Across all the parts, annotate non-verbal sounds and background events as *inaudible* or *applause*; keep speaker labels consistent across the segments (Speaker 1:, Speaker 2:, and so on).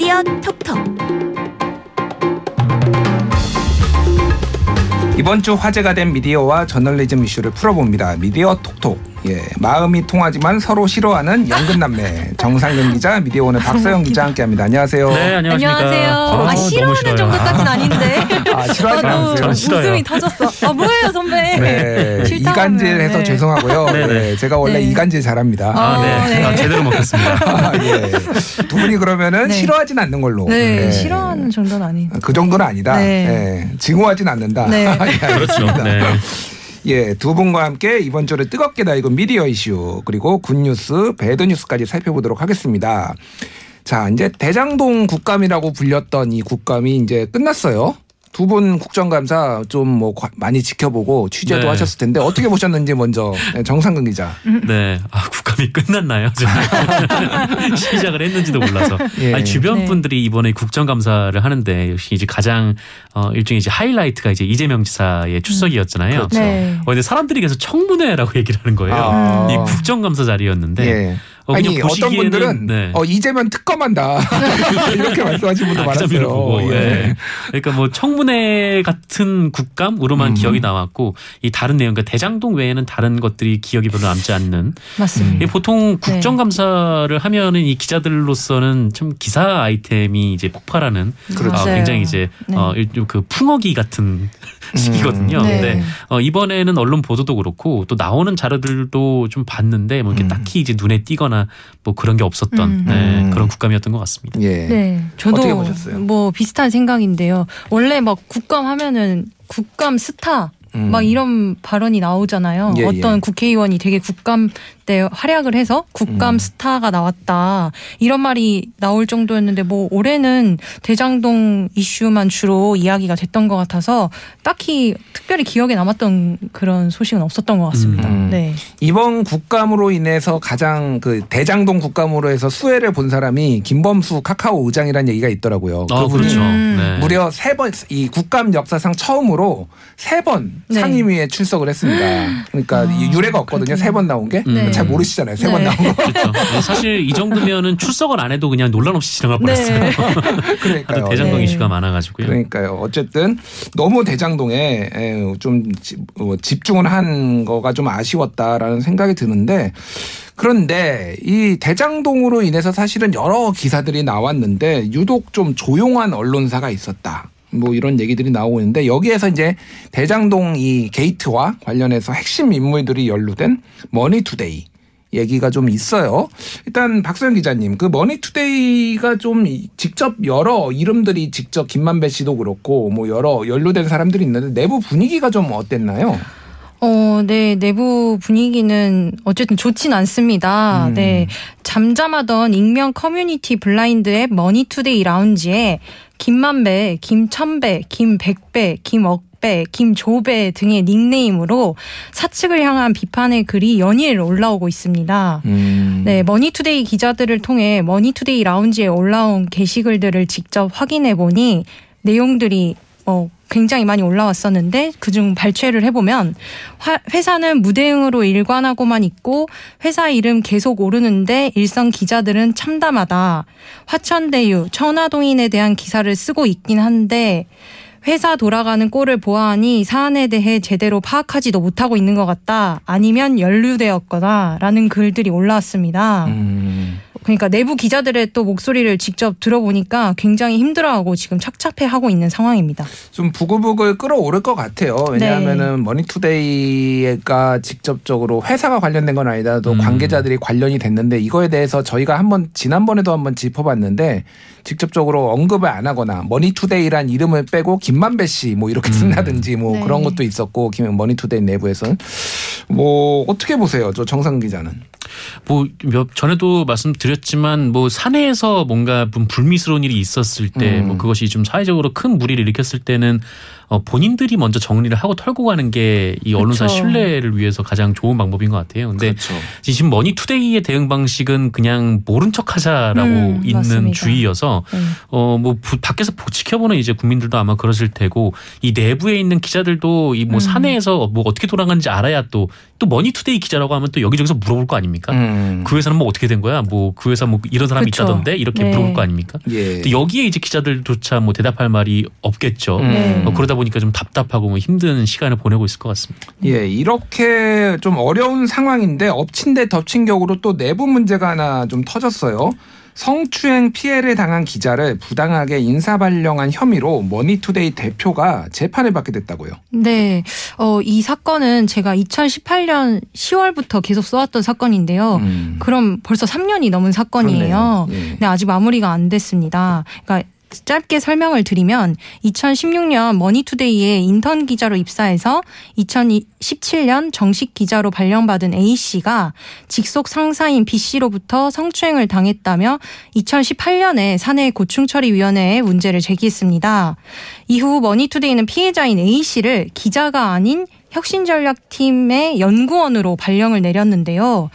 Speaker 1: 미디어 톡톡
Speaker 2: 이번 주 화제가 된 미디어와 저널리즘 이슈를 풀어봅니다. 미디어 톡톡. 예, 마음이 통하지만 서로 싫어하는 연근 남매 *laughs* 정상근 기자, 미디어오늘 박서영 기자 함께합니다. 안녕하세요.
Speaker 3: 네, 안녕하십니까.
Speaker 1: 안녕하세요.
Speaker 3: 아,
Speaker 1: 아, 싫어하는. 정도까지는 아닌데. *laughs*
Speaker 2: 아, 싫어하지
Speaker 1: 아,
Speaker 2: 않으세요?
Speaker 1: 웃음이 터졌어. 아 뭐예요 선배?
Speaker 2: 네, *laughs*
Speaker 1: 싫다고
Speaker 2: 이간질 해서
Speaker 1: 하면, 네.
Speaker 2: 죄송하고요.
Speaker 3: 네, 네.
Speaker 2: 네, 제가 원래
Speaker 1: 네.
Speaker 2: 이간질 잘합니다.
Speaker 1: 아,
Speaker 3: 아, 네.
Speaker 1: 네.
Speaker 3: 아, 제대로 먹겠습니다.
Speaker 2: 아, 예. 두 분이 그러면은
Speaker 1: 네.
Speaker 2: 싫어하진 않는 걸로.
Speaker 1: 네,
Speaker 2: 예.
Speaker 1: 싫어하는 정도는 아니.
Speaker 2: 그 정도는 아니다.
Speaker 1: 네.
Speaker 2: 예. 증오하진 않는다.
Speaker 1: 네.
Speaker 2: 예,
Speaker 3: 그렇죠. 네.
Speaker 2: 예, 두 분과 함께 이번 주를 뜨겁게 달군 미디어 이슈 그리고 굿뉴스, 배드뉴스까지 살펴보도록 하겠습니다. 자, 이제 대장동 국감이라고 불렸던 이 국감이 이제 끝났어요. 두 분 국정감사 좀 뭐 많이 지켜보고 취재도
Speaker 3: 네.
Speaker 2: 하셨을 텐데 어떻게 보셨는지 먼저 네, 정상근 기자.
Speaker 3: 네. 아, 국감이 끝났나요? *laughs* 저는 *laughs* 시작을 했는지도 몰라서.
Speaker 2: 예.
Speaker 3: 아니, 주변
Speaker 1: 네.
Speaker 3: 분들이 이번에 국정감사를 하는데 역시 이제 가장 어, 일종의 이제 하이라이트가 이제 이재명 지사의 출석이었잖아요.
Speaker 2: 그렇죠.
Speaker 1: 네.
Speaker 3: 어, 근데 사람들이 계속 청문회라고 *laughs* 얘기를 하는 거예요.
Speaker 2: 아.
Speaker 3: 이 국정감사 자리였는데.
Speaker 2: 예.
Speaker 3: 어,
Speaker 2: 아니 어떤
Speaker 3: 보시기에는-
Speaker 2: 분들은
Speaker 3: 네.
Speaker 2: 어, 이재명 특검한다 *laughs* 이렇게 말씀하신 분도
Speaker 3: 아,
Speaker 2: 많았어요.
Speaker 3: 보고,
Speaker 2: 예.
Speaker 3: 예. 그러니까 뭐 청문회 같은 국감으로만
Speaker 2: 음.
Speaker 3: 기억이 남았고 이 다른 내용, 그러니까 대장동 외에는 다른 것들이 기억이 별로 남지 않는.
Speaker 1: 맞습니다.
Speaker 3: 이 보통 국정감사를 하면은 이 기자들로서는 참 기사 아이템이 이제 폭발하는
Speaker 2: 그렇죠.
Speaker 3: 어. 굉장히 이제
Speaker 1: 네.
Speaker 3: 어, 일종 그 풍어기 같은 시기거든요.
Speaker 1: 네.
Speaker 3: 근데 어, 이번에는 언론 보도도 그렇고 또 나오는 자료들도 좀 봤는데 뭐 이렇게
Speaker 2: 음.
Speaker 3: 딱히 이제 눈에 띄거나 뭐 그런 게 없었던
Speaker 1: 음.
Speaker 3: 네,
Speaker 2: 음.
Speaker 3: 그런 국감이었던 것 같습니다.
Speaker 2: 예.
Speaker 1: 네, 저도
Speaker 2: 어떻게 보셨어요?
Speaker 1: 뭐 비슷한 생각인데요. 원래 막 국감 하면은 국감 스타
Speaker 2: 음.
Speaker 1: 막 이런 발언이 나오잖아요.
Speaker 2: 예,
Speaker 1: 어떤
Speaker 2: 예.
Speaker 1: 국회의원이 되게 국감 때 활약을 해서 국감
Speaker 2: 음.
Speaker 1: 스타가 나왔다 이런 말이 나올 정도였는데 뭐 올해는 대장동 이슈만 주로 이야기가 됐던 것 같아서 딱히 특별히 기억에 남았던 그런 소식은 없었던 것 같습니다.
Speaker 2: 음.
Speaker 1: 네.
Speaker 2: 이번 국감으로 인해서 가장 그 대장동 국감으로 해서 수혜를 본 사람이 김범수 카카오 의장이라는 얘기가 있더라고요.
Speaker 3: 아,
Speaker 2: 그분이
Speaker 3: 그렇죠.
Speaker 1: 음.
Speaker 3: 네.
Speaker 2: 무려 세 번 이 국감 역사상 처음으로 세 번
Speaker 1: 네.
Speaker 2: 상임위에 출석을 했습니다. 그러니까
Speaker 1: 아,
Speaker 2: 이 유례가 없거든요. 세 번 나온 게.
Speaker 3: 네.
Speaker 2: 잘 모르시잖아요. 세번
Speaker 1: 네.
Speaker 2: 나온 거. *laughs*
Speaker 3: 그렇죠. 네, 사실 이 정도면은 출석을 안 해도 그냥 논란 없이 지나갈 뻔했어요.
Speaker 1: 네. *laughs*
Speaker 2: 그러니까요.
Speaker 3: 대장동
Speaker 1: 네.
Speaker 3: 이슈가 많아가지고요.
Speaker 2: 그러니까요. 어쨌든 너무 대장동에 에, 좀 지- 어, 집중을 한 거가 좀 아쉬웠다라는 생각이 드는데 그런데 이 대장동으로 인해서 사실은 여러 기사들이 나왔는데 유독 좀 조용한 언론사가 있었다. 뭐 이런 얘기들이 나오고 있는데 여기에서 이제 대장동 이 게이트와 관련해서 핵심 인물들이 연루된 머니투데이 얘기가 좀 있어요. 일단 박소영 기자님, 그 머니투데이가 좀 이- 직접 여러 이름들이 직접 김만배 씨도 그렇고 뭐 여러 연루된 사람들이 있는데 내부 분위기가 좀 어땠나요?
Speaker 1: 어, 네, 내부 분위기는 어쨌든 좋진 않습니다.
Speaker 2: 음.
Speaker 1: 네. 잠잠하던 익명 커뮤니티 블라인드 앱 머니투데이 라운지에 김만배, 김천배, 김백배, 김억 배, 김조배 등의 닉네임으로 사측을 향한 비판의 글이 연일 올라오고 있습니다.
Speaker 2: 음.
Speaker 1: 네, 머니투데이 기자들을 통해 머니투데이 라운지에 올라온 게시글들을 직접 확인해 보니 내용들이 어, 굉장히 많이 올라왔었는데 그중 발췌를 해보면 화- 회사는 무대응으로 일관하고만 있고 회사 이름 계속 오르는데 일선 기자들은 참담하다. 화천대유, 천화동인에 대한 기사를 쓰고 있긴 한데 회사 돌아가는 꼴을 보아하니 사안에 대해 제대로 파악하지도 못하고 있는 것 같다. 아니면 연루되었거나 라는 글들이 올라왔습니다.
Speaker 2: 음.
Speaker 1: 그러니까 내부 기자들의 또 목소리를 직접 들어보니까 굉장히 힘들어하고 지금 착잡해 하고 있는 상황입니다.
Speaker 2: 좀 부글부글 끓어오를 것 같아요. 왜냐하면은 머니투데이가 직접적으로 회사가 관련된 건 아니더라도
Speaker 3: 음.
Speaker 2: 관계자들이 관련이 됐는데 이거에 대해서 저희가 한번 지난번에도 한번 짚어봤는데 직접적으로 언급을 안 하거나 머니투데이란 이름을 빼고 김만배 씨 뭐 이렇게 쓴다든지 뭐
Speaker 1: 네.
Speaker 2: 그런 것도 있었고 김 머니투데이 내부에서는 뭐 어떻게 보세요, 저 정상근 기자는?
Speaker 3: 뭐몇 전에도 말씀드렸지만 뭐 사내에서 뭔가 좀 불미스러운 일이 있었을 때
Speaker 2: 음.
Speaker 3: 뭐 그것이 좀 사회적으로 큰 물의를 일으켰을 때는 어, 본인들이 먼저 정리를 하고 털고 가는 게 이 언론사
Speaker 1: 그쵸.
Speaker 3: 신뢰를 위해서 가장 좋은 방법인 것 같아요. 근데
Speaker 2: 그렇죠.
Speaker 3: 지금 머니투데이의 대응 방식은 그냥 모른 척하자라고
Speaker 1: 음,
Speaker 3: 있는
Speaker 1: 맞습니다.
Speaker 3: 주의여서
Speaker 1: 네.
Speaker 3: 어뭐 밖에서 보- 지켜보는 이제 국민들도 아마 그러실 테고 이 내부에 있는 기자들도 이뭐
Speaker 1: 음.
Speaker 3: 사내에서 뭐 어떻게 돌아가는지 알아야 또 또 머니투데이 기자라고 하면 또 여기저기서 물어볼 거 아닙니까?
Speaker 2: 음.
Speaker 3: 그 회사는 뭐 어떻게 된 거야? 뭐 그 회사 뭐 이런 사람이
Speaker 1: 그쵸.
Speaker 3: 있다던데 이렇게
Speaker 1: 네.
Speaker 3: 물어볼 거 아닙니까?
Speaker 2: 예.
Speaker 3: 또 여기에 이제 기자들조차 뭐 대답할 말이 없겠죠.
Speaker 2: 음.
Speaker 1: 네.
Speaker 3: 어, 그러다 보니까 좀 답답하고 뭐 힘든 시간을 보내고 있을 것 같습니다.
Speaker 2: 예, 이렇게 좀 어려운 상황인데 엎친 데 덮친 격으로 또 내부 문제가 하나 좀 터졌어요. 성추행 피해를 당한 기자를 부당하게 인사 발령한 혐의로 머니투데이 대표가 재판을 받게 됐다고요.
Speaker 1: 네, 어, 이 사건은 제가 2018년 10월부터 계속 써왔던 사건인데요.
Speaker 2: 음.
Speaker 1: 그럼 벌써 3년이 넘은 사건이에요.
Speaker 2: 예.
Speaker 1: 근데 아직 마무리가 안 됐습니다. 그러니까 짧게 설명을 드리면 2016년 머니투데이에 인턴 기자로 입사해서 2017년 정식 기자로 발령받은 A 씨가 직속 상사인 B 씨로부터 성추행을 당했다며 2018년에 사내 고충처리위원회에 문제를 제기했습니다. 이후 머니투데이는 피해자인 A 씨를 기자가 아닌 혁신전략팀의 연구원으로 발령을 내렸는데요.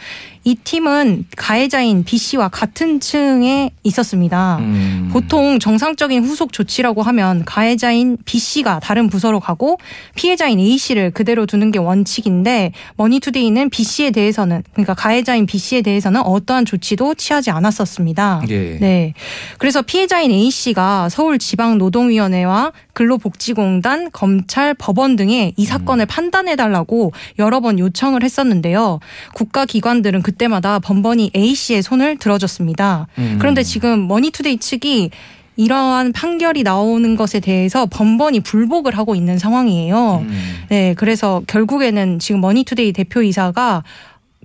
Speaker 1: 이 팀은 가해자인 B 씨와 같은 층에 있었습니다.
Speaker 2: 음.
Speaker 1: 보통 정상적인 후속 조치라고 하면 가해자인 B 씨가 다른 부서로 가고 피해자인 A 씨를 그대로 두는 게 원칙인데 머니투데이는 B 씨에 대해서는 그러니까 가해자인 B 씨에 대해서는 어떠한 조치도 취하지 않았었습니다.
Speaker 2: 예.
Speaker 1: 네. 그래서 피해자인 A 씨가 서울지방노동위원회와 근로복지공단, 검찰, 법원 등에 이 사건을 판단해달라고 여러 번 요청을 했었는데요. 국가기관들은 그 때마다 번번이 A 씨의 손을 들어줬습니다.
Speaker 2: 음.
Speaker 1: 그런데 지금 머니투데이 측이 이러한 판결이 나오는 것에 대해서 번번이 불복을 하고 있는 상황이에요.
Speaker 2: 음.
Speaker 1: 네, 그래서 결국에는 지금 머니투데이 대표이사가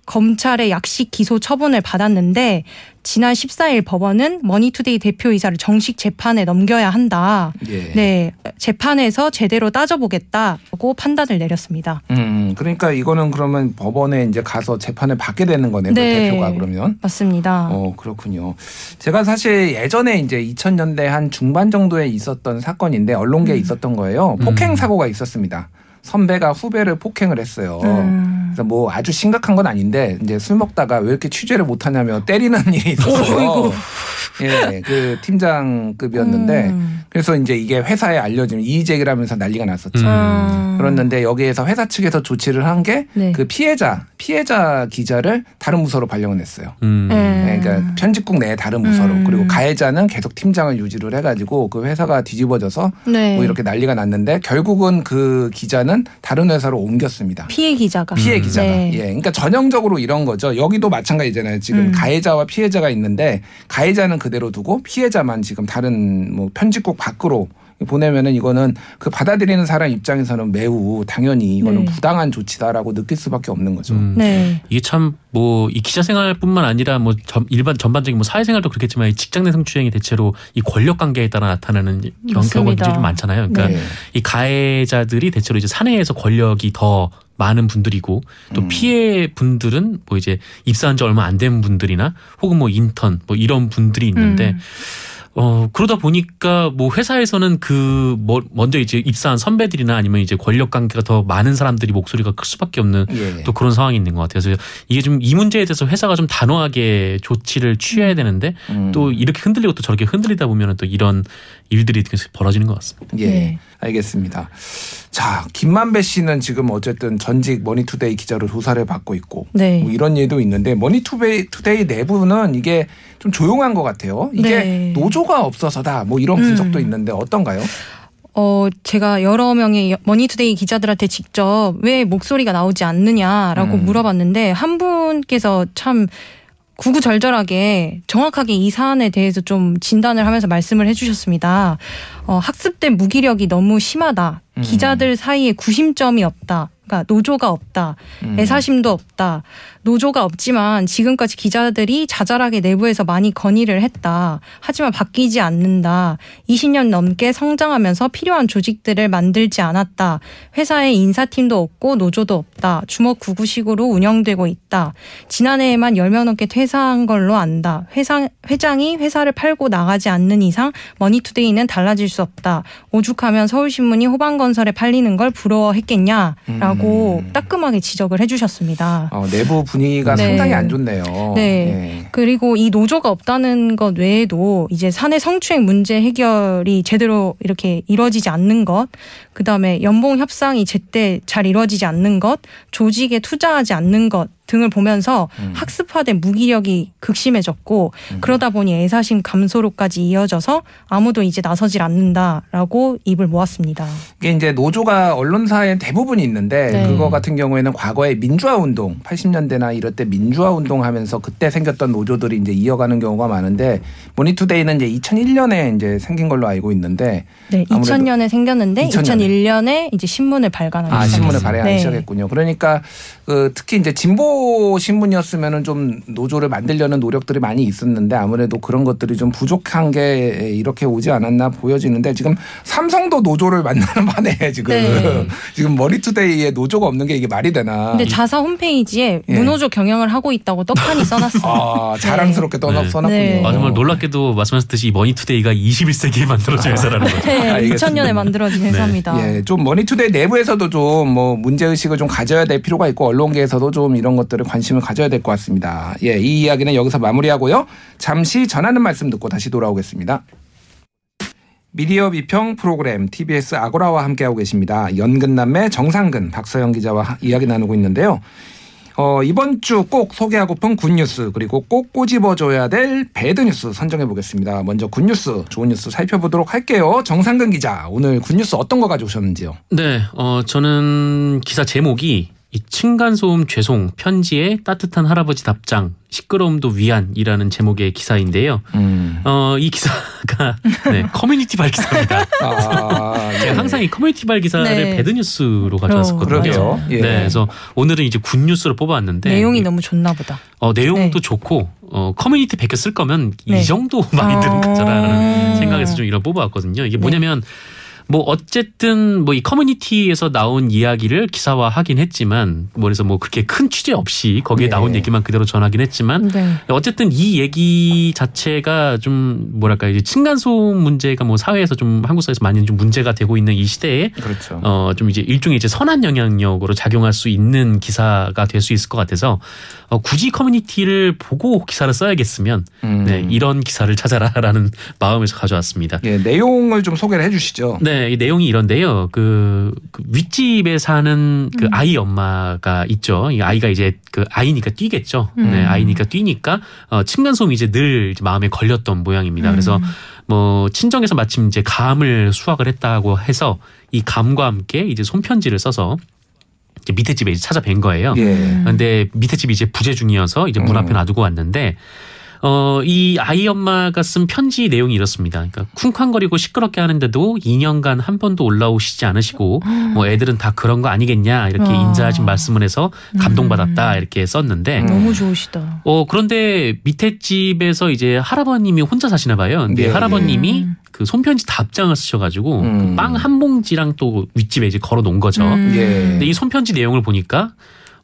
Speaker 1: 검찰의 약식 기소 처분을 받았는데 지난 14일 법원은 머니투데이 대표이사를 정식 재판에 넘겨야 한다.
Speaker 2: 예.
Speaker 1: 네, 재판에서 제대로 따져보겠다고 판단을 내렸습니다.
Speaker 2: 음, 그러니까 이거는 그러면 법원에 이제 가서 재판을 받게 되는 거네, 그
Speaker 1: 네.
Speaker 2: 대표가 그러면.
Speaker 1: 맞습니다.
Speaker 2: 어, 그렇군요. 제가 사실 예전에 이제 2000년대 한 중반 정도에 있었던 사건인데 언론계에
Speaker 1: 음.
Speaker 2: 있었던 거예요. 폭행 사고가 있었습니다. 선배가 후배를 폭행을 했어요.
Speaker 1: 음.
Speaker 2: 그래서 뭐 아주 심각한 건 아닌데 이제 술 먹다가 왜 이렇게 취재를 못 하냐며 때리는 *laughs* 일이 있었어요. 예, 그 팀장급이었는데
Speaker 1: 음.
Speaker 2: 그래서 이제 이게 회사에 알려지면 이의 제기를 하면서 난리가 났었죠.
Speaker 3: 음.
Speaker 1: 음.
Speaker 2: 그랬는데 여기에서 회사 측에서 조치를 한 게그
Speaker 1: 네.
Speaker 2: 피해자 피해자 기자를 다른 부서로 발령을 냈어요.
Speaker 3: 음.
Speaker 1: 네.
Speaker 2: 네, 그러니까 편집국 내 다른 부서로
Speaker 1: 음.
Speaker 2: 그리고 가해자는 계속 팀장을 유지를 해가지고 그 회사가 뒤집어져서
Speaker 1: 네.
Speaker 2: 뭐 이렇게 난리가 났는데 결국은 그 기자는 다른 회사로 옮겼습니다.
Speaker 1: 피해 기자가
Speaker 2: 피해
Speaker 3: 음.
Speaker 2: 기자가
Speaker 1: 네.
Speaker 2: 예, 그러니까 전형적으로 이런 거죠. 여기도 마찬가지잖아요. 지금
Speaker 1: 음.
Speaker 2: 가해자와 피해자가 있는데 가해자는 그대로 두고 피해자만 지금 다른 뭐 편집국 밖으로 보내면은 이거는 그 받아들이는 사람 입장에서는 매우 당연히 이거는
Speaker 1: 네.
Speaker 2: 부당한 조치다라고 느낄 수밖에 없는 거죠.
Speaker 3: 음.
Speaker 1: 네.
Speaker 3: 이게 참 뭐 이 기자 생활뿐만 아니라 뭐 전- 일반 전반적인 뭐 사회생활도 그렇겠지만 이 직장 내 성추행이 대체로 이 권력 관계에 따라 나타나는 경-
Speaker 1: 맞습니다.
Speaker 3: 경우들이 좀 많잖아요. 그러니까
Speaker 2: 네.
Speaker 3: 이 가해자들이 대체로 이제 사내에서 권력이 더 많은 분들이고 또
Speaker 2: 음.
Speaker 3: 피해 분들은 뭐 이제 입사한 지 얼마 안 된 분들이나 혹은 뭐 인턴 뭐 이런 분들이 있는데
Speaker 1: 음.
Speaker 3: 어 그러다 보니까 뭐 회사에서는 그 뭐 먼저 이제 입사한 선배들이나 아니면 이제 권력 관계가 더 많은 사람들이 목소리가 클 수밖에 없는
Speaker 2: 예.
Speaker 3: 또 그런 상황이 있는 것 같아요. 그래서 이게 좀 이 문제에 대해서 회사가 좀 단호하게 조치를 취해야 되는데
Speaker 2: 음.
Speaker 3: 또 이렇게 흔들리고 또 저렇게 흔들리다 보면은 또 이런 일들이 계속 벌어지는 것 같습니다.
Speaker 2: 예.
Speaker 1: 네.
Speaker 2: 알겠습니다. 자, 김만배 씨는 지금 어쨌든 전직 머니투데이 기자로 조사를 받고 있고
Speaker 1: 네.
Speaker 2: 뭐 이런 일도 있는데 머니투데이 투데이 내부는 이게 좀 조용한 것 같아요. 이게
Speaker 1: 네.
Speaker 2: 노조가 없어서다 뭐 이런 분석도
Speaker 1: 음.
Speaker 2: 있는데 어떤가요?
Speaker 1: 어, 제가 여러 명의 머니투데이 기자들한테 직접 왜 목소리가 나오지 않느냐라고
Speaker 2: 음.
Speaker 1: 물어봤는데 한 분께서 참 구구절절하게 정확하게 이 사안에 대해서 좀 진단을 하면서 말씀을 해주셨습니다. 어, 학습된 무기력이 너무 심하다.
Speaker 2: 음.
Speaker 1: 기자들 사이에 구심점이 없다. 그러니까 노조가 없다.
Speaker 2: 음.
Speaker 1: 애사심도 없다. 노조가 없지만 지금까지 기자들이 자잘하게 내부에서 많이 건의를 했다. 하지만 바뀌지 않는다. 20년 넘게 성장하면서 필요한 조직들을 만들지 않았다. 회사에 인사팀도 없고 노조도 없다. 주먹구구식으로 운영되고 있다. 지난해에만 10명 넘게 퇴사한 걸로 안다. 회사, 회장이 회사를 팔고 나가지 않는 이상 머니투데이는 달라질 수 없다. 오죽하면 서울신문이 호반건설에 팔리는 걸 부러워했겠냐라고
Speaker 2: 음.
Speaker 1: 따끔하게 지적을 해주셨습니다.
Speaker 2: 어, 내부 분위기가
Speaker 1: 네.
Speaker 2: 상당히 안 좋네요.
Speaker 1: 네.
Speaker 2: 예.
Speaker 1: 그리고 이 노조가 없다는 것 외에도 이제 사내 성추행 문제 해결이 제대로 이렇게 이루어지지 않는 것, 그 다음에 연봉 협상이 제때 잘 이루어지지 않는 것, 조직에 투자하지 않는 것 등을 보면서
Speaker 2: 음.
Speaker 1: 학습화된 무기력이 극심해졌고 그러다 보니 애사심 감소로까지 이어져서 아무도 이제 나서질 않는다라고 입을 모았습니다.
Speaker 2: 이게 이제 노조가 언론사에 대부분이 있는데
Speaker 1: 네.
Speaker 2: 그거 같은 경우에는 과거에 민주화 운동 80년대나 이럴 때 민주화 운동 하면서 그때 생겼던 노조들이 이제 이어가는 경우가 많은데 모니투데이는 이제 2001년에 이제 생긴 걸로 알고 있는데
Speaker 1: 네,
Speaker 2: 아무래도
Speaker 1: 2000년에 생겼는데
Speaker 2: 2000년에.
Speaker 1: 2001년에 이제 신문을 발간하기
Speaker 2: 아,
Speaker 1: 시작했어요.
Speaker 2: 신문을 발행하기
Speaker 1: 네.
Speaker 2: 시작했군요. 그러니까 그 특히 이제 진보 신문이었으면은 좀 노조를 만들려는 노력들이 많이 있었는데 아무래도 그런 것들이 좀 부족한 게 이렇게 오지 않았나 보여지는데 지금 삼성도 노조를 만드는 판에 지금
Speaker 1: 네. *laughs*
Speaker 2: 지금 머니투데이에 노조가 없는 게 이게 말이 되나?
Speaker 1: 근데 자사 홈페이지에
Speaker 2: 예.
Speaker 1: 무노조 경영을 하고 있다고 떡하니 써놨어요.
Speaker 2: 아 *laughs* 자랑스럽게 떠나
Speaker 3: 네.
Speaker 2: 써놨군요.
Speaker 1: 네.
Speaker 3: 아, 정말 놀랍게도 말씀하셨듯이 이 머니투데이가 21세기에 만들어진 회사라는 거죠.
Speaker 1: 네,
Speaker 2: 알겠습니다.
Speaker 1: 2000년에 만들어진 회사입니다.
Speaker 2: 예, 좀 머니투데이 내부에서도 좀 뭐 문제 의식을 좀 가져야 될 필요가 있고 언론계에서도 좀 이런 것들을 관심을 가져야 될 것 같습니다. 예, 이 이야기는 여기서 마무리하고요. 잠시 전하는 말씀 듣고 다시 돌아오겠습니다. 미디어 비평 프로그램 TBS 아고라와 함께하고 계십니다. 연근남매 정상근 박서영 기자와 하- 이야기 나누고 있는데요. 어, 이번 주 꼭 소개하고픈 good news 그리고 꼭 꼬집어줘야 될 bad news 선정해 보겠습니다. 먼저 good news 좋은 뉴스 살펴보도록 할게요. 정상근 기자 오늘 good news 어떤 거 가져오셨는지요?
Speaker 3: 네, 어, 저는 기사 제목이 이 층간소음 죄송 편지에 따뜻한 할아버지 답장 시끄러움도 위안이라는 제목의 기사인데요.
Speaker 2: 음.
Speaker 3: 어, 이 기사가 네, *laughs* 커뮤니티 발 기사입니다.
Speaker 2: 아,
Speaker 3: 제가 항상 이 커뮤니티 발 기사를
Speaker 1: 네.
Speaker 3: bad news로 가져왔었거든요.
Speaker 2: 그러게요. 예.
Speaker 3: 네, 그래서 오늘은 이제 good news로 뽑아왔는데
Speaker 1: 내용이 너무 좋나 보다.
Speaker 3: 어, 내용도
Speaker 1: 네.
Speaker 3: 좋고 어, 커뮤니티 베껴 쓸 거면
Speaker 1: 네.
Speaker 3: 이 정도 *laughs* 많이 드는
Speaker 1: 어.
Speaker 3: 거잖아라는 생각에서 좀 이런 뽑아왔거든요. 이게 뭐냐면 뭐 어쨌든 뭐 이 커뮤니티에서 나온 이야기를 기사화하긴 했지만 뭐 그래서 뭐 그렇게 큰 취재 없이 거기에
Speaker 2: 네.
Speaker 3: 나온 얘기만 그대로 전하긴 했지만
Speaker 1: 네.
Speaker 3: 어쨌든 이 얘기 자체가 좀 뭐랄까 이제 층간소음 문제가 뭐 사회에서 좀 한국 사회에서 많이 좀 문제가 되고 있는 이 시대에
Speaker 2: 그렇죠.
Speaker 3: 어좀 이제 일종의 이제 선한 영향력으로 작용할 수 있는 기사가 될 수 있을 것 같아서 어 굳이 커뮤니티를 보고 기사를 써야겠으면
Speaker 2: 음.
Speaker 3: 네 이런 기사를 찾아라라는 마음에서 가져왔습니다.
Speaker 2: 예, 내용을 좀 소개를 해주시죠.
Speaker 3: 네, 이 내용이 이런데요. 그, 그 윗집에 사는 그
Speaker 1: 음.
Speaker 3: 아이 엄마가 있죠. 이 아이가 이제 그 아이니까 뛰겠죠.
Speaker 1: 음.
Speaker 3: 네, 아이니까 뛰니까 어, 층간소음이 이제 늘 이제 마음에 걸렸던 모양입니다. 그래서
Speaker 1: 음.
Speaker 3: 뭐 친정에서 마침 이제 감을 수확을 했다고 해서 이 감과 함께 이제 손편지를 써서 이제 밑에 집에 이제 찾아뵌 거예요.
Speaker 2: 예.
Speaker 1: 음.
Speaker 3: 근데 밑에 집이 이제 부재 중이어서 이제 문
Speaker 2: 음.
Speaker 3: 앞에 놔두고 왔는데 어, 이 아이 엄마가 쓴 편지 내용이 이렇습니다. 그러니까 쿵쾅거리고 시끄럽게 하는데도 2년간 한 번도 올라오시지 않으시고 뭐 애들은 다 그런 거 아니겠냐 이렇게
Speaker 1: 아.
Speaker 3: 인자하신 말씀을 해서 감동받았다 이렇게 썼는데
Speaker 2: 음.
Speaker 1: 너무 좋으시다.
Speaker 3: 어 그런데 밑에 집에서 이제 할아버님이 혼자 사시나 봐요. 근데
Speaker 2: 예,
Speaker 3: 할아버님이
Speaker 1: 음.
Speaker 3: 그 손편지 답장을 쓰셔가지고
Speaker 2: 음.
Speaker 3: 그 빵한 봉지랑 또 윗집에 이제 걸어 놓은 거죠.
Speaker 1: 음.
Speaker 2: 예.
Speaker 3: 근데 이 손편지 내용을 보니까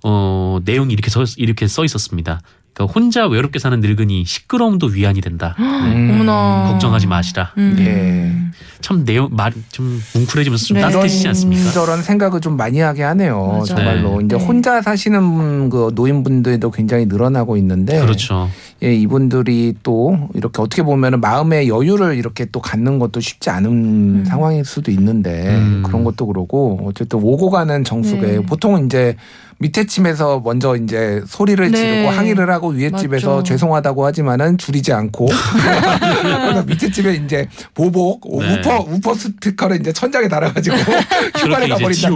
Speaker 3: 어 내용이 이렇게 써 이렇게 써 있었습니다. 그러니까 혼자 외롭게 사는 늙은이 시끄러움도 위안이 된다. 네.
Speaker 2: 음.
Speaker 1: 어머나.
Speaker 3: 걱정하지 마시라.
Speaker 1: 음.
Speaker 2: 예.
Speaker 3: 참 내용 말이 좀 뭉클해지면서 좀
Speaker 1: 네.
Speaker 3: 따뜻해지지 않습니까?
Speaker 2: 저런 생각을 좀 많이 하게 하네요.
Speaker 1: 맞아요.
Speaker 2: 정말로
Speaker 3: 네.
Speaker 2: 이제
Speaker 1: 네.
Speaker 2: 혼자 사시는 그 노인분들도 굉장히 늘어나고 있는데,
Speaker 3: 그렇죠.
Speaker 2: 예, 이분들이 또 이렇게 어떻게 보면은 마음의 여유를 이렇게 또 갖는 것도 쉽지 않은
Speaker 1: 음.
Speaker 2: 상황일 수도 있는데
Speaker 3: 음.
Speaker 2: 그런 것도 그러고 어쨌든 오고 가는 정숙에
Speaker 1: 네.
Speaker 2: 보통 이제 밑에 층에서 먼저 이제 소리를
Speaker 1: 네.
Speaker 2: 지르고 항의를 하고 위에
Speaker 1: 맞죠.
Speaker 2: 집에서 죄송하다고 하지만은 줄이지 않고 *laughs* 그래서 밑에 집에 이제 보복
Speaker 3: 네.
Speaker 2: 우퍼 우퍼 스피커를 이제 천장에 달아가지고 *laughs* 휴가를
Speaker 1: 거죠.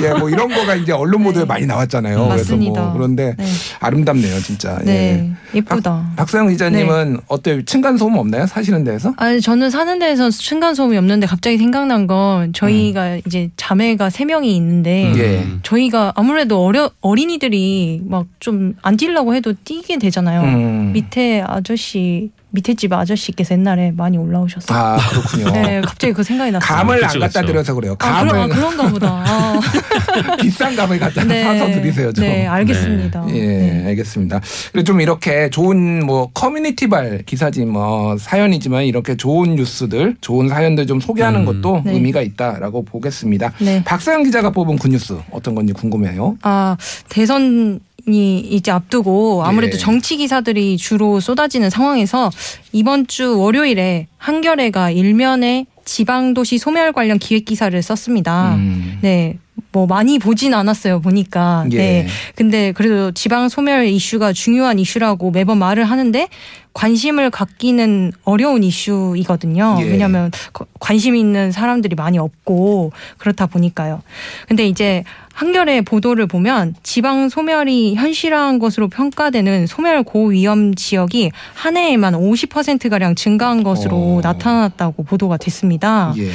Speaker 2: 예, 뭐 이런 거가 이제 언론 보도에 많이 나왔잖아요.
Speaker 1: 맞습니다.
Speaker 2: 그래서 뭐 그런데
Speaker 1: 네.
Speaker 2: 아름답네요, 진짜. 예.
Speaker 1: 네, 예쁘다.
Speaker 2: 박서영 기자님은 어때요? 층간 소음 없나요? 사시는 데에서?
Speaker 1: 아니 저는 사는 데에서 층간 소음이 없는데 갑자기 생각난 건 저희가 이제 자매가 세 명이 있는데
Speaker 2: 음. 예.
Speaker 1: 저희가 아무 래도 어려 어린이들이 막 좀 안 뛰려고 해도 뛰게 되잖아요.
Speaker 2: 음.
Speaker 1: 밑에 아저씨 밑에 집 아저씨께서 옛날에 많이 올라오셨어요.
Speaker 2: 아 그렇군요. *laughs*
Speaker 1: 네, 갑자기 그 생각이 났어요.
Speaker 2: 감을
Speaker 3: 그쵸,
Speaker 2: 안 갖다
Speaker 3: 그쵸.
Speaker 2: 드려서 그래요.
Speaker 1: 아,
Speaker 2: 감을
Speaker 1: 그런, 아, 그런 가 보다. 아, *laughs*
Speaker 2: 비싼 감을 갖다 사서 드리세요. 좀.
Speaker 1: 네, 알겠습니다.
Speaker 2: 예,
Speaker 1: 네.
Speaker 2: 알겠습니다. 그리고 좀 이렇게 좋은 뭐 커뮤니티발 기사지 뭐 사연이지만 이렇게 좋은 뉴스들, 좋은 사연들 좀 소개하는
Speaker 3: 음.
Speaker 2: 것도
Speaker 1: 네.
Speaker 2: 의미가 있다라고 보겠습니다.
Speaker 1: 네.
Speaker 2: 박서영 기자가 뽑은 굿뉴스 어떤 건지 궁금해요.
Speaker 1: 아, 대선 이 이제 앞두고 아무래도
Speaker 2: 예.
Speaker 1: 정치 기사들이 주로 쏟아지는 상황에서 이번 주 월요일에 한겨레가 일면에 지방도시 소멸 관련 기획 기사를 썼습니다.
Speaker 2: 음.
Speaker 1: 네. 뭐 많이 보진 않았어요 보니까
Speaker 2: 예.
Speaker 1: 네 근데 그래도 지방 소멸 이슈가 중요한 이슈라고 매번 말을 하는데 관심을 갖기는 어려운 이슈이거든요
Speaker 2: 예.
Speaker 1: 왜냐하면 거- 관심 있는 사람들이 많이 없고 그렇다 보니까요 근데 이제 한겨레 보도를 보면 지방 소멸이 현실화한 것으로 평가되는 소멸 고위험 지역이 한 해에만 50% 가량 증가한 것으로
Speaker 2: 어.
Speaker 1: 나타났다고 보도가 됐습니다.
Speaker 2: 예.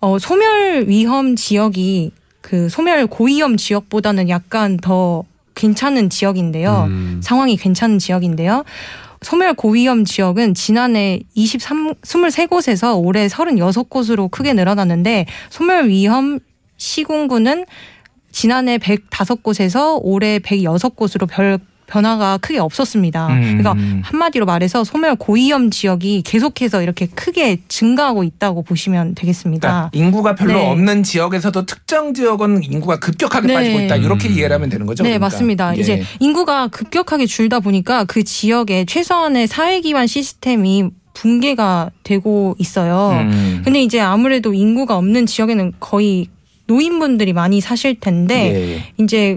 Speaker 1: 어, 소멸 위험 지역이 그 소멸 고위험 지역보다는 약간 더 괜찮은 지역인데요.
Speaker 3: 음.
Speaker 1: 상황이 괜찮은 지역인데요. 소멸 고위험 지역은 지난해 23, 23곳에서 올해 36곳으로 크게 늘어났는데 소멸 위험 시군구는 지난해 105곳에서 올해 106곳으로 별 변화가 크게 없었습니다.
Speaker 2: 음.
Speaker 1: 그러니까 한마디로 말해서 소멸 고위험 지역이 계속해서 이렇게 크게 증가하고 있다고 보시면 되겠습니다.
Speaker 2: 그러니까 인구가 별로
Speaker 1: 네.
Speaker 2: 없는 지역에서도 특정 지역은 인구가 급격하게
Speaker 1: 네.
Speaker 2: 빠지고 있다. 이렇게
Speaker 3: 음.
Speaker 2: 이해를 하면 되는 거죠.
Speaker 1: 네,
Speaker 2: 그러니까.
Speaker 1: 맞습니다.
Speaker 2: 예.
Speaker 1: 이제 인구가 급격하게 줄다 보니까 그 지역에 최소한의 사회 기반 시스템이 붕괴가 되고 있어요.
Speaker 2: 음.
Speaker 1: 근데 이제 아무래도 인구가 없는 지역에는 거의 노인분들이 많이 사실 텐데
Speaker 2: 예.
Speaker 1: 이제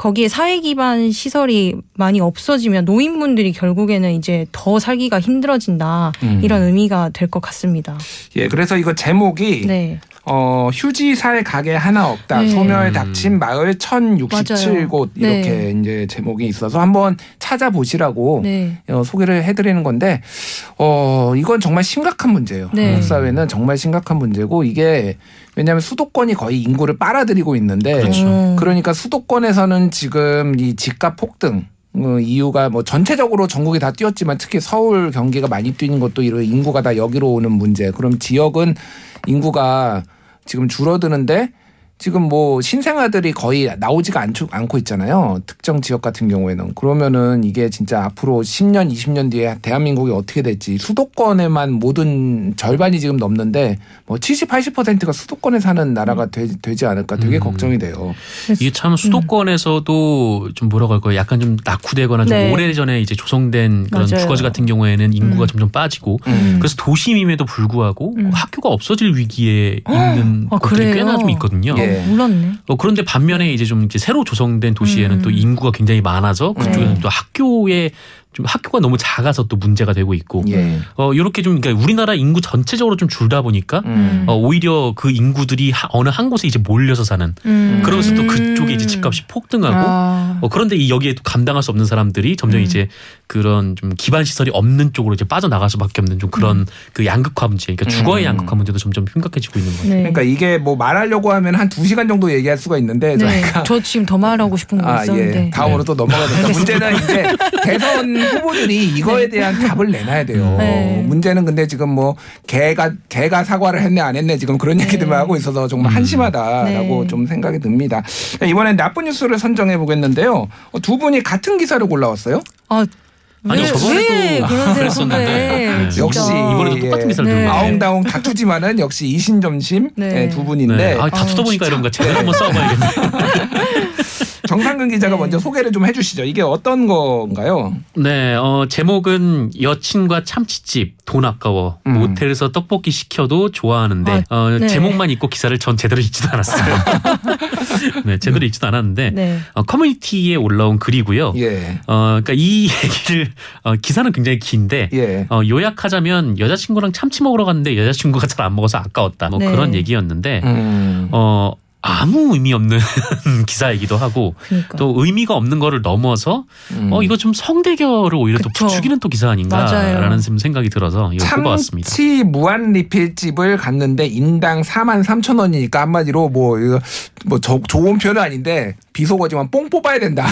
Speaker 1: 거기에 사회 기반 시설이 많이 없어지면 노인분들이 결국에는 이제 더 살기가 힘들어진다
Speaker 2: 음.
Speaker 1: 이런 의미가 될 것 같습니다.
Speaker 2: 예, 그래서 이거 제목이
Speaker 1: 네,
Speaker 2: 어, 휴지 살 가게 하나 없다.
Speaker 1: 네.
Speaker 2: 소멸 닥친 마을 1067곳
Speaker 1: 맞아요.
Speaker 2: 이렇게 이제 제목이 있어서 한번 찾아보시라고
Speaker 1: 네,
Speaker 2: 어, 소개를 해드리는 건데 어 이건 정말 심각한 문제예요.
Speaker 1: 네.
Speaker 2: 한국 사회는 정말 심각한 문제고 이게 왜냐하면 수도권이 거의 인구를 빨아들이고 있는데
Speaker 3: 그렇죠.
Speaker 1: 음.
Speaker 2: 그러니까 수도권에서는 지금 이 집값 폭등 어, 이유가 뭐 전체적으로 전국이 다 뛰었지만 특히 서울 경기가 많이 뛰는 것도 이런 인구가 다 여기로 오는 문제. 그럼 지역은 인구가 지금 줄어드는데 지금 뭐 신생아들이 거의 나오지가 않, 않고 있잖아요. 특정 지역 같은 경우에는. 그러면은 이게 진짜 앞으로 10년, 20년 뒤에 대한민국이 어떻게 될지 수도권에만 모든 절반이 지금 넘는데 뭐 70, 80%가 수도권에 사는 나라가 되, 지 않을까 되게
Speaker 3: 음.
Speaker 2: 걱정이 돼요.
Speaker 3: 이게 참 수도권에서도 좀 뭐라고 할까요? 약간 좀 낙후되거나 좀
Speaker 1: 네.
Speaker 3: 오래전에 이제 조성된 그런
Speaker 1: 맞아요.
Speaker 3: 주거지 같은 경우에는 인구가
Speaker 1: 음.
Speaker 3: 점점 빠지고
Speaker 2: 음.
Speaker 3: 그래서 도심임에도 불구하고
Speaker 1: 음.
Speaker 3: 학교가 없어질 위기에 있는
Speaker 1: 아,
Speaker 3: 것들이
Speaker 1: 그래요?
Speaker 3: 꽤나 좀 있거든요.
Speaker 2: 예.
Speaker 1: 어, 몰랐네.
Speaker 3: 어, 그런데 반면에 이제 좀 이제 새로 조성된 도시에는
Speaker 1: 음.
Speaker 3: 또 인구가 굉장히 많아서 그쪽에는
Speaker 1: 네.
Speaker 3: 또 학교에 좀 학교가 너무 작아서 또 문제가 되고 있고
Speaker 2: 예.
Speaker 3: 어 이렇게 좀 그러니까 우리나라 인구 전체적으로 좀 줄다 보니까
Speaker 2: 음.
Speaker 3: 어 오히려 그 인구들이 하- 어느 한 곳에 이제 몰려서 사는
Speaker 1: 음.
Speaker 3: 그러면서 또 그쪽에 이제 집값이 폭등하고
Speaker 1: 아.
Speaker 3: 어, 그런데 이 여기에 또 감당할 수 없는 사람들이 점점
Speaker 1: 음.
Speaker 3: 이제 그런 좀 기반 시설이 없는 쪽으로 이제 빠져나갈 수밖에 없는 좀 그런 그 양극화 문제, 그러니까 주거의
Speaker 2: 음.
Speaker 3: 양극화 문제도 점점 심각해지고 있는 거예요.
Speaker 1: 네.
Speaker 2: 그러니까 이게 뭐 말하려고 하면 한 두 시간 정도 얘기할 수가 있는데
Speaker 1: 네.
Speaker 2: 저희가
Speaker 1: 저 지금 더 말하고 싶은 거
Speaker 2: 아,
Speaker 1: 있었는데.
Speaker 2: 예. 다음으로 또 넘어가야 됩니다. 문제는 이제 대선 후보들이 이거에 대한 답을 내놔야 돼요.
Speaker 1: 네.
Speaker 2: 문제는 근데 지금 뭐 개가 개가 사과를 했네 안 했네 지금 그런 얘기들만 하고 있어서 정말
Speaker 3: 음.
Speaker 2: 한심하다라고
Speaker 1: 네.
Speaker 2: 좀 생각이 듭니다. 이번엔 나쁜 뉴스를 선정해 보겠는데요. 어, 두 분이 같은 기사를 골라왔어요.
Speaker 1: 아,
Speaker 3: 아니요,
Speaker 1: 왜,
Speaker 3: 저번에도 그랬었는데. 네.
Speaker 2: 역시
Speaker 3: 이번에도 똑같은
Speaker 2: 예.
Speaker 3: 기사를
Speaker 1: 네.
Speaker 2: 아웅다웅 다투지만은 역시 이신점심
Speaker 1: 네.
Speaker 2: 예, 두 분인데
Speaker 3: 네. 아, 다투다
Speaker 1: 아우,
Speaker 3: 보니까. 이런 거 제대로 한번 싸워봐야겠네. *laughs*
Speaker 2: 정상근 기자가 먼저 소개를 좀 해주시죠. 이게 어떤 건가요?
Speaker 3: 네, 어, 제목은 여친과 참치집 돈 아까워
Speaker 2: 음.
Speaker 3: 모텔에서 떡볶이 시켜도 좋아하는데
Speaker 1: 아,
Speaker 3: 어,
Speaker 1: 네.
Speaker 3: 제목만 읽고 기사를 전 제대로 읽지도 않았어요. *laughs* 네, 제대로 읽지도 않았는데
Speaker 1: 네.
Speaker 3: 어, 커뮤니티에 올라온 글이고요.
Speaker 2: 예,
Speaker 3: 어, 그러니까 이 *laughs* 얘기를 어, 기사는 굉장히 긴데
Speaker 2: 예.
Speaker 3: 어, 요약하자면 여자친구랑 참치 먹으러 갔는데 여자친구가 잘 안 먹어서 아까웠다. 뭐
Speaker 1: 네.
Speaker 3: 그런 얘기였는데
Speaker 2: 음.
Speaker 3: 어 아무 의미 없는 *laughs* 기사이기도 하고
Speaker 1: 그러니까.
Speaker 3: 또 의미가 없는 거를 넘어서
Speaker 2: 음.
Speaker 3: 어 이거 좀 성대결을 오히려 또
Speaker 1: 그쵸.
Speaker 3: 부추기는 또 기사. 아닌가라는 좀 생각이 들어서 이거 뽑아왔습니다.
Speaker 2: 참치 무한 리필집을 갔는데 인당 4만 3천 원이니까 한마디로 뭐 이거 뭐 저- 좋은 표현은 아닌데 비속어지만 뽕 뽑아야 된다.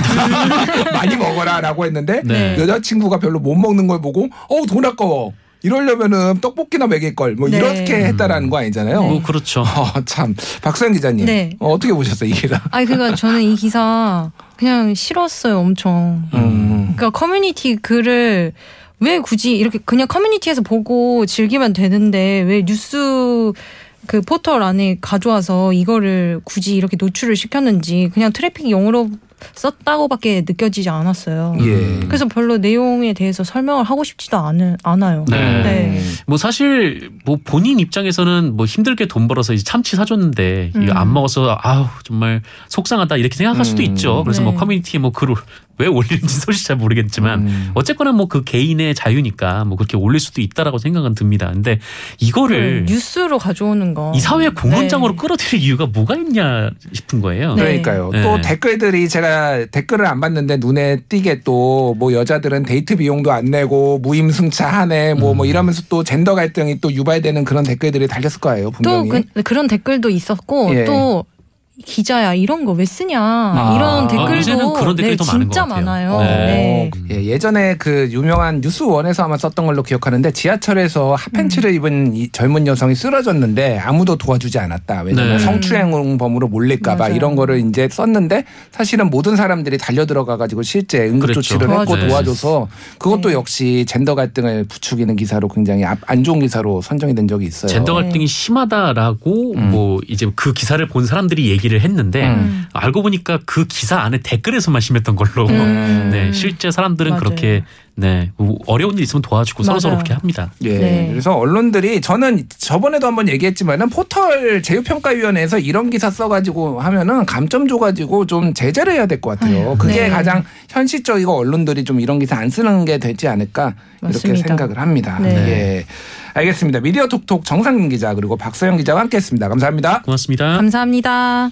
Speaker 2: *laughs* 많이 먹어라라고 했는데
Speaker 3: 네.
Speaker 2: 여자친구가 별로 못 먹는 걸 보고 어우 돈 아까워. 이러려면은 떡볶이나 먹일 걸 뭐
Speaker 1: 네.
Speaker 2: 이렇게 했다라는 거 아니잖아요.
Speaker 3: 뭐 그렇죠.
Speaker 2: 어, 참 박수현 기자님
Speaker 1: 네.
Speaker 2: 어, 어떻게 보셨어요 이 기사?
Speaker 1: 아니 그러니까 저는 이 기사 그냥 싫었어요 엄청.
Speaker 2: 음.
Speaker 1: 그러니까 커뮤니티 글을 왜 굳이 이렇게 그냥 커뮤니티에서 보고 즐기면 되는데 왜 뉴스 그 포털 안에 가져와서 이거를 굳이 이렇게 노출을 시켰는지 그냥 트래픽 용으로 썼다고밖에 느껴지지 않았어요.
Speaker 2: 예.
Speaker 1: 그래서 별로 내용에 대해서 설명을 하고 싶지도 않은, 않아요.
Speaker 3: 네.
Speaker 1: 네.
Speaker 3: 뭐 사실 뭐 본인 입장에서는 뭐 힘들게 돈 벌어서 이제 참치 사줬는데 이거
Speaker 1: 음.
Speaker 3: 안 먹어서 아우 정말 속상하다 이렇게 생각할 수도
Speaker 2: 음.
Speaker 3: 있죠. 그래서
Speaker 1: 네.
Speaker 3: 뭐 커뮤니티에 뭐 글을 왜 올리는지 *laughs* 솔직히 잘 모르겠지만
Speaker 2: 음.
Speaker 3: 어쨌거나 뭐 그 개인의 자유니까 뭐 그렇게 올릴 수도 있다라고 생각은 듭니다. 근데 이거를
Speaker 1: 네, 뉴스로 가져오는 거.
Speaker 3: 이 사회 공헌장으로
Speaker 1: 네.
Speaker 3: 끌어들일 이유가 뭐가 있냐 싶은 거예요.
Speaker 1: 네.
Speaker 2: 그러니까요.
Speaker 3: 네.
Speaker 2: 또 댓글들이 제가 댓글을 안 봤는데 눈에 띄게 또 뭐 여자들은 데이트 비용도 안 내고 무임승차하네 뭐
Speaker 3: 음.
Speaker 2: 뭐 이러면서 또 젠더 갈등이 또 유발되는 그런 댓글들이 달렸을 거예요
Speaker 1: 또
Speaker 2: 분명히.
Speaker 1: 그, 그런 댓글도 있었고
Speaker 2: 예.
Speaker 1: 또 기자야 이런 거 왜 쓰냐
Speaker 2: 아.
Speaker 1: 이런
Speaker 2: 아,
Speaker 1: 댓글도
Speaker 3: 그런 댓글이
Speaker 1: 네,
Speaker 3: 더 많은
Speaker 1: 진짜
Speaker 3: 것 같아요.
Speaker 1: 많아요.
Speaker 3: 네.
Speaker 1: 네.
Speaker 2: 예, 예전에 그 유명한 뉴스원에서 아마 썼던 걸로 기억하는데 지하철에서 핫팬츠를 입은 이 젊은 여성이 쓰러졌는데 아무도 도와주지 않았다. 왜냐하면
Speaker 3: 네.
Speaker 2: 성추행범으로 몰릴까봐. 이런 거를 이제 썼는데 사실은 모든 사람들이 달려 들어가가지고 실제 응급조치를
Speaker 3: 그랬죠.
Speaker 2: 했고
Speaker 3: 도와줘야지.
Speaker 2: 도와줘서 그것도
Speaker 1: 네. 역시
Speaker 2: 젠더 갈등을 부추기는 기사로 굉장히 아- 안 좋은 기사로 선정이 된 적이 있어요.
Speaker 3: 젠더 갈등이 심하다라고
Speaker 2: 음.
Speaker 3: 뭐 이제 그 기사를 본 사람들이 얘기 를 했는데
Speaker 2: 음.
Speaker 3: 알고 보니까 그 기사 안에 댓글에서만 심했던 걸로
Speaker 1: 음. *laughs*
Speaker 3: 네 실제 사람들은
Speaker 1: 맞아요.
Speaker 3: 그렇게 네 어려운 일 있으면 도와주고 서로 서로. 그렇게 합니다.
Speaker 2: 예.
Speaker 1: 네.
Speaker 2: 그래서 언론들이 저는 저번에도 한번 얘기했지만은 포털 제휴평가위원회에서 이런 기사 써가지고 하면은 감점 줘가지고 좀 제재를 해야 될 것 같아요.
Speaker 1: 아유,
Speaker 2: 그게
Speaker 1: 네.
Speaker 2: 가장 현실적이고 언론들이 좀 이런 기사 안 쓰는 게 되지 않을까 이렇게
Speaker 1: 맞습니다.
Speaker 2: 생각을 합니다.
Speaker 1: 네.
Speaker 2: 예. 알겠습니다. 미디어 톡톡 정상근 기자 그리고 박서영 기자와 함께했습니다. 감사합니다.
Speaker 3: 고맙습니다.
Speaker 1: 감사합니다.